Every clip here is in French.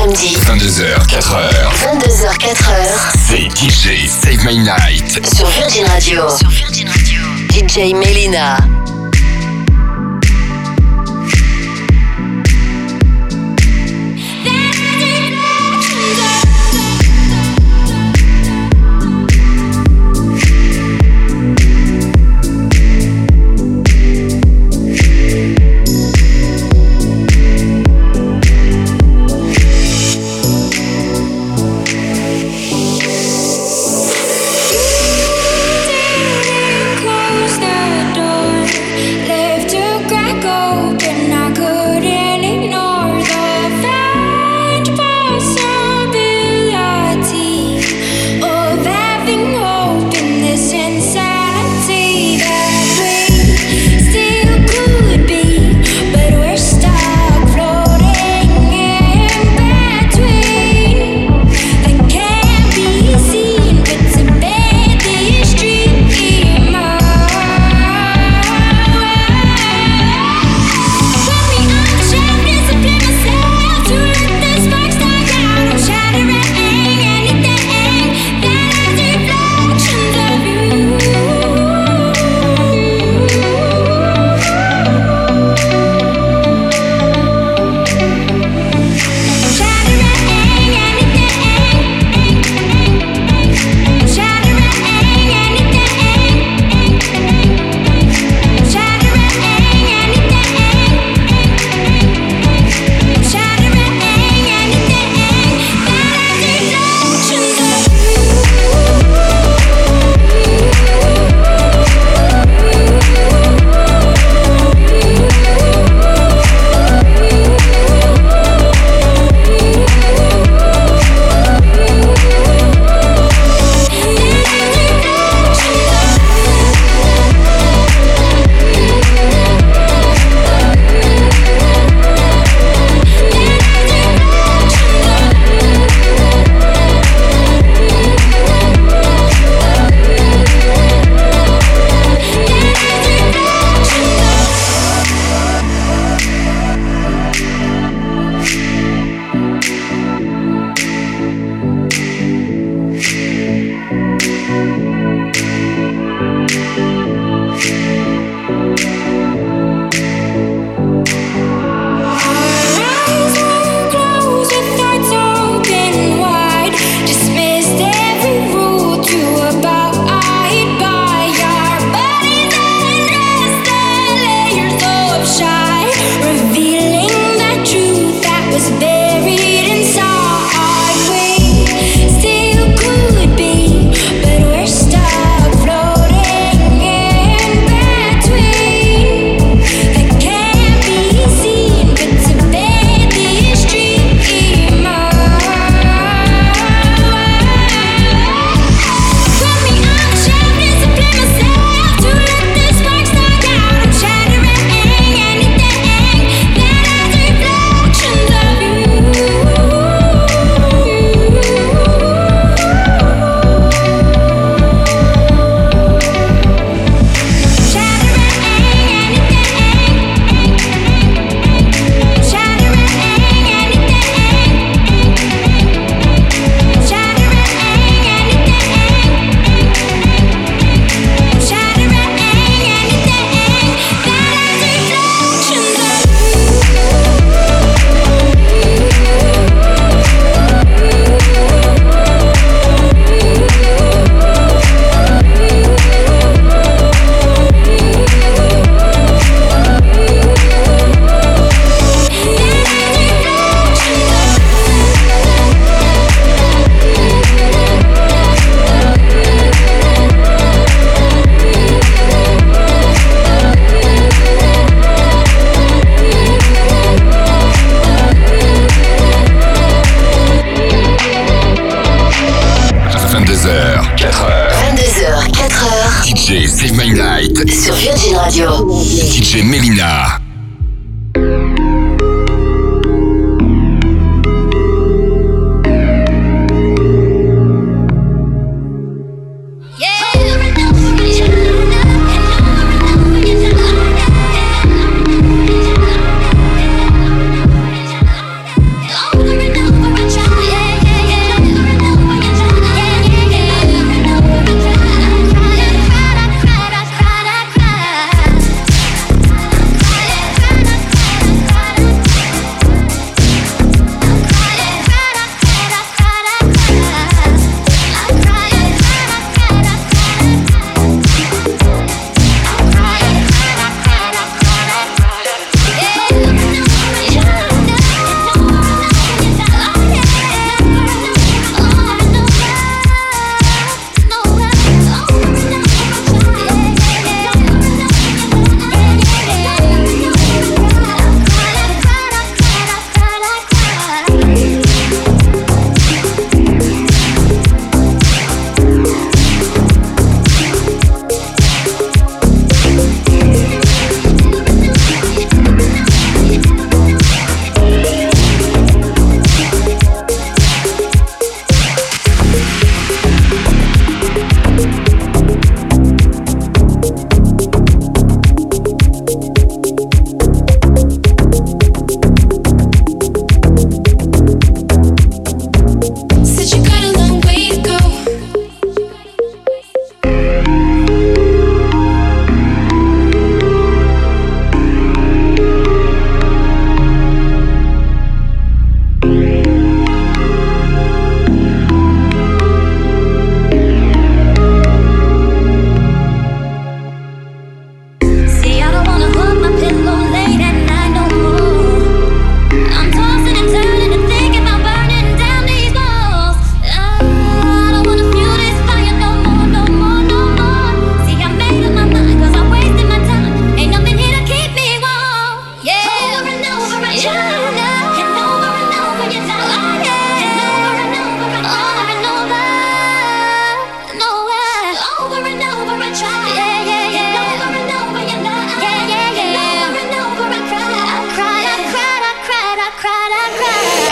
samedi. 22h, 4h. 22h, 4h. C'est DJ Save My Night. Sur Virgin Radio. Sur Virgin Radio. DJ Melina.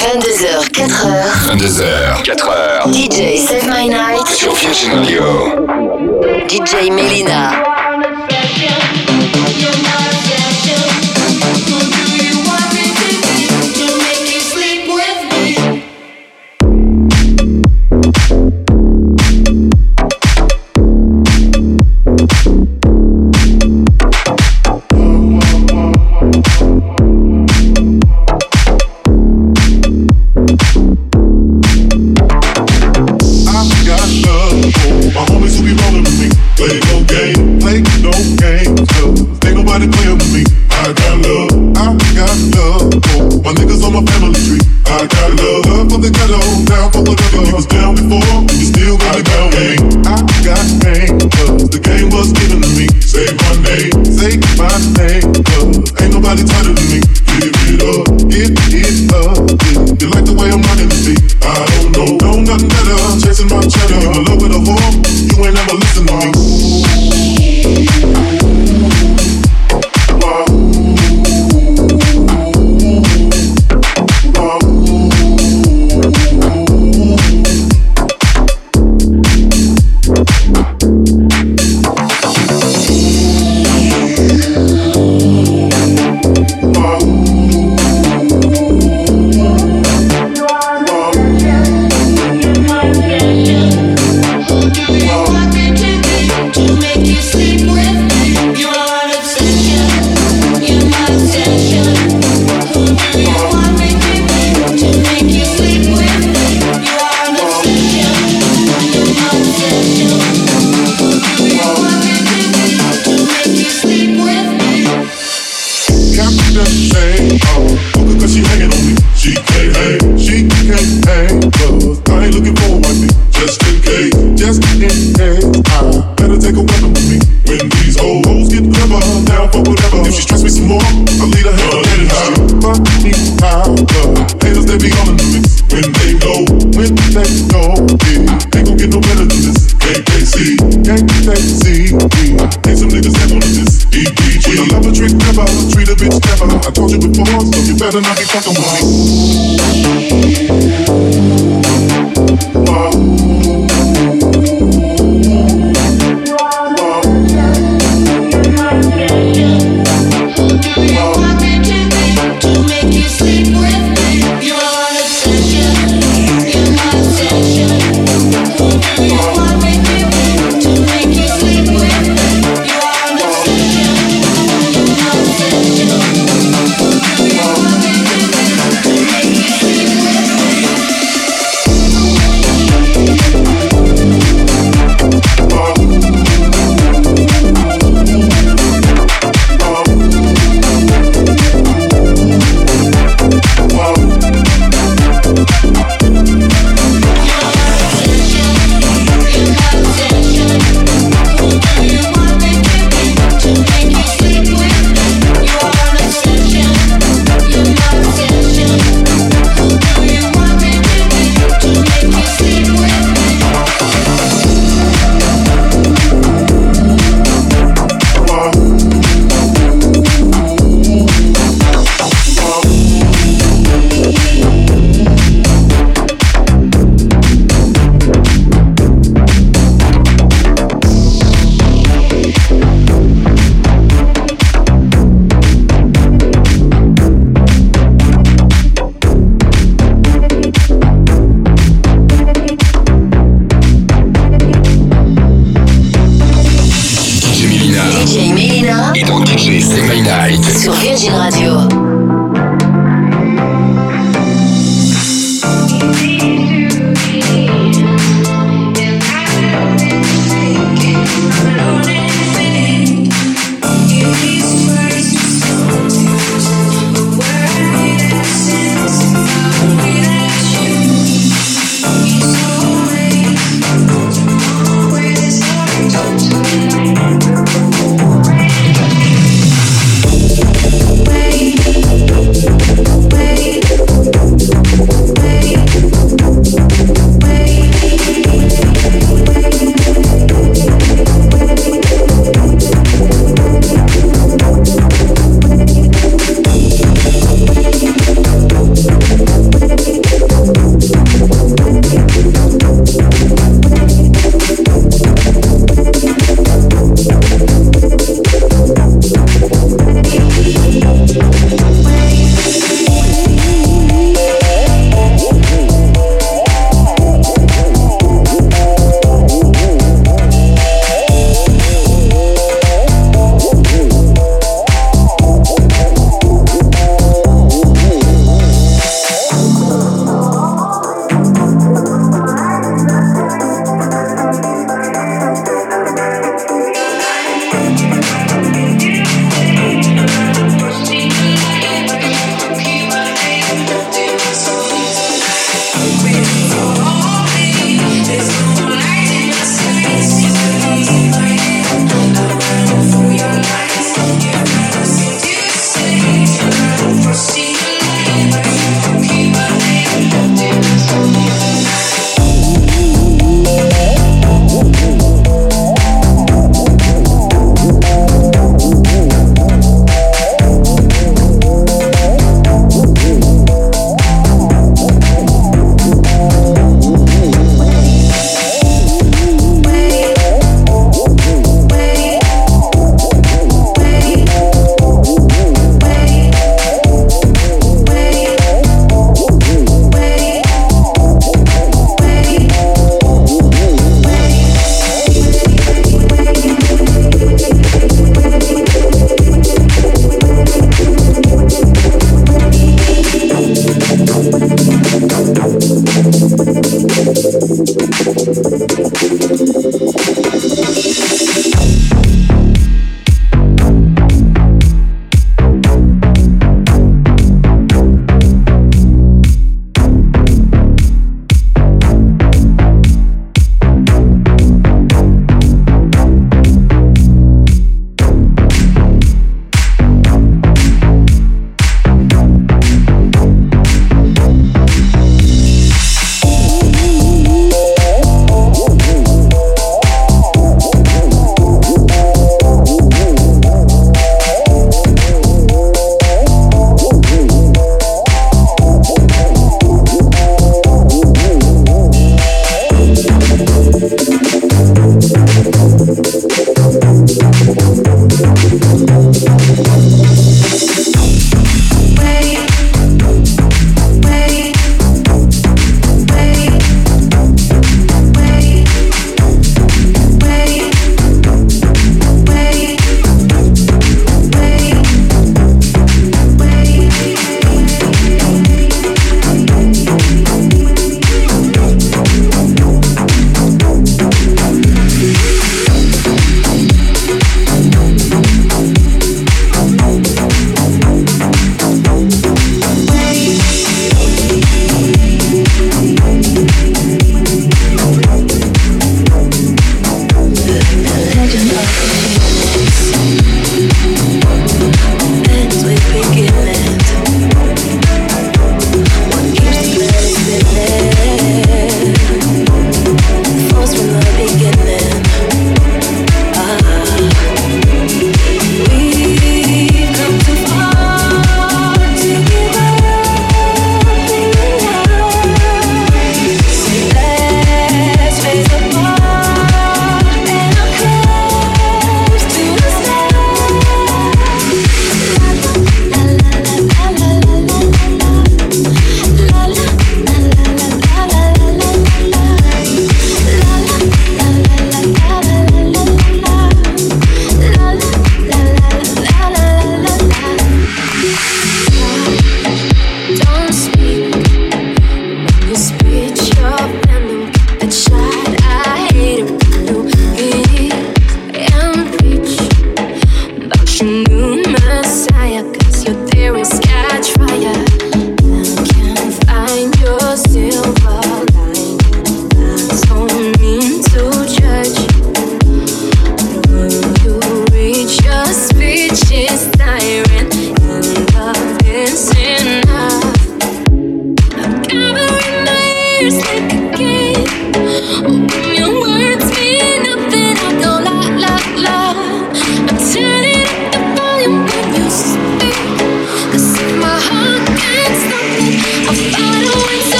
22h, 4h. 22h, 4h. DJ Save My Night. Sur Virgin Radio. DJ Melina. Cause I know you fucking with me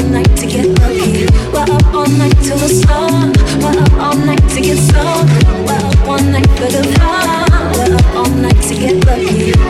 all night to get lucky. We're up all night till the sun. We're up all night to get. We're up night for the. We're up all night to get lucky.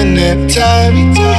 an time.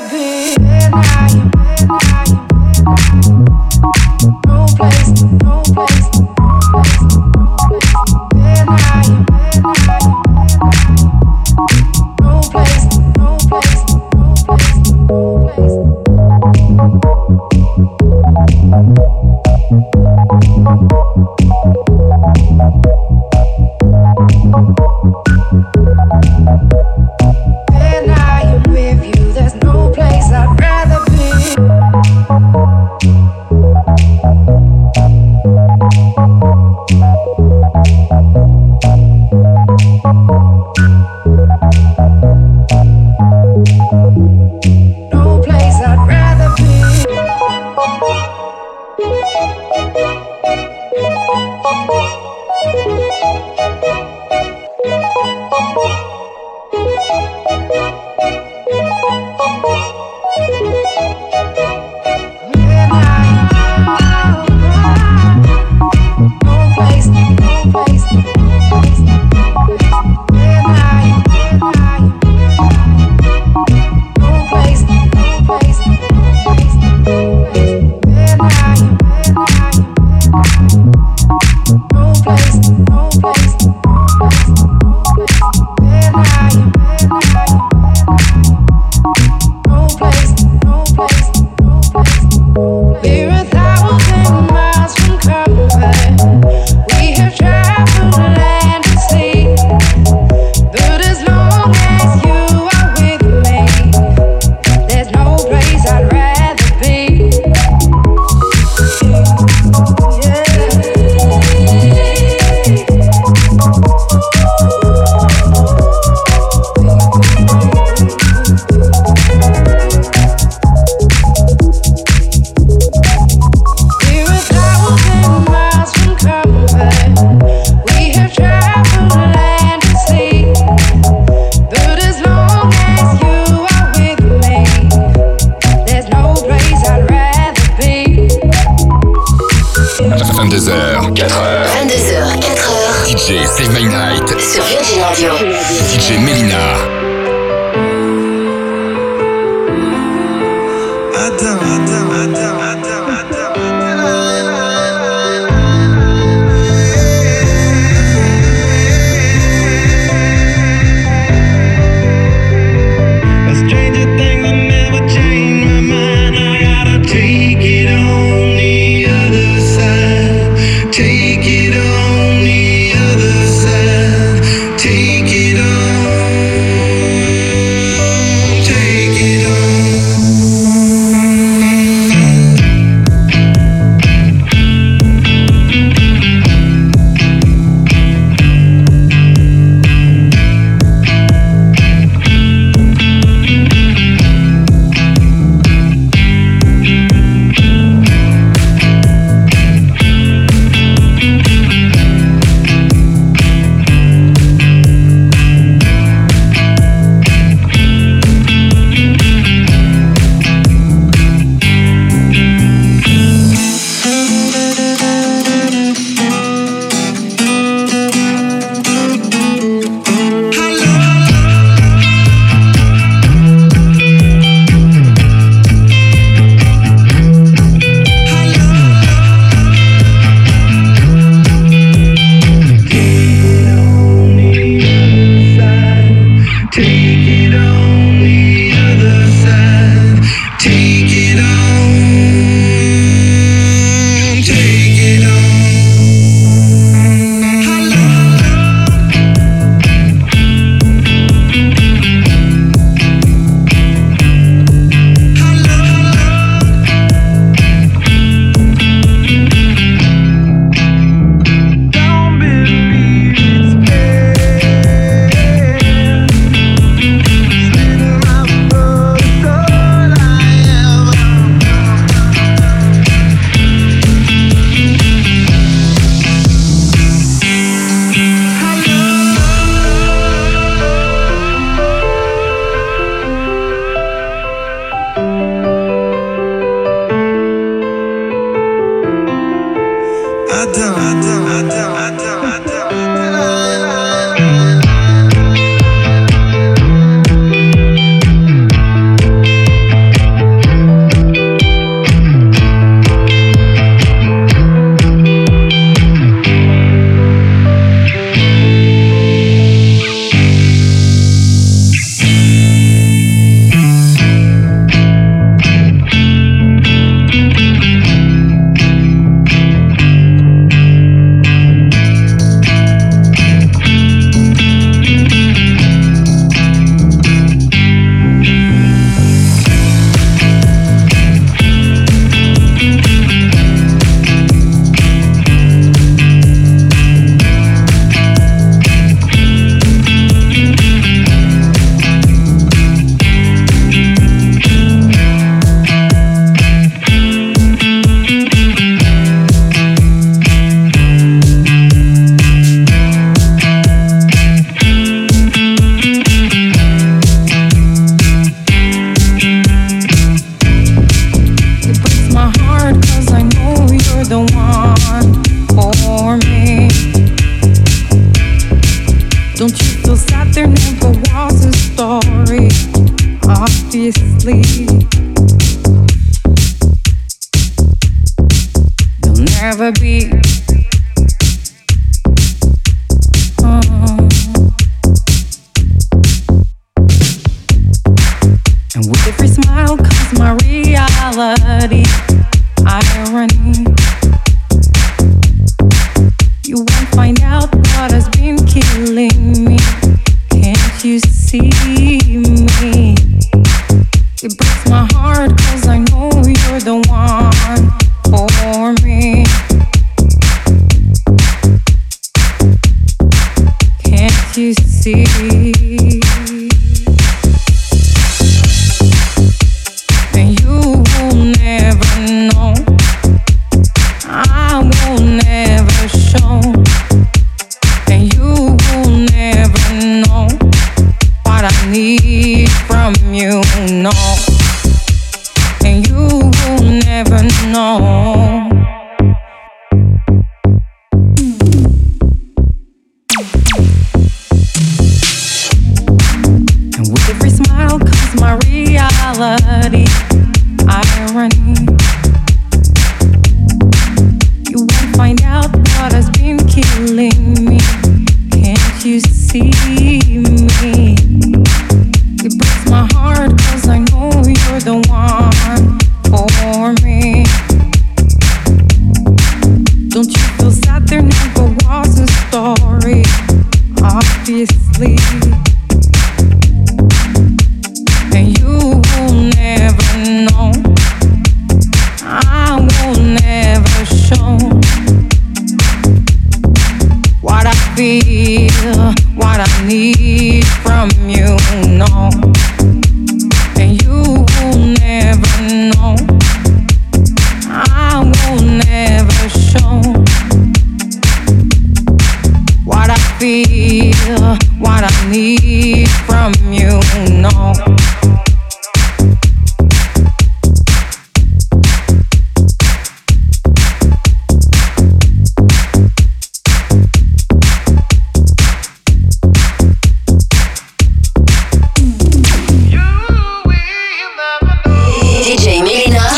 be.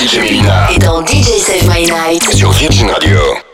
Feel what I need from you. No.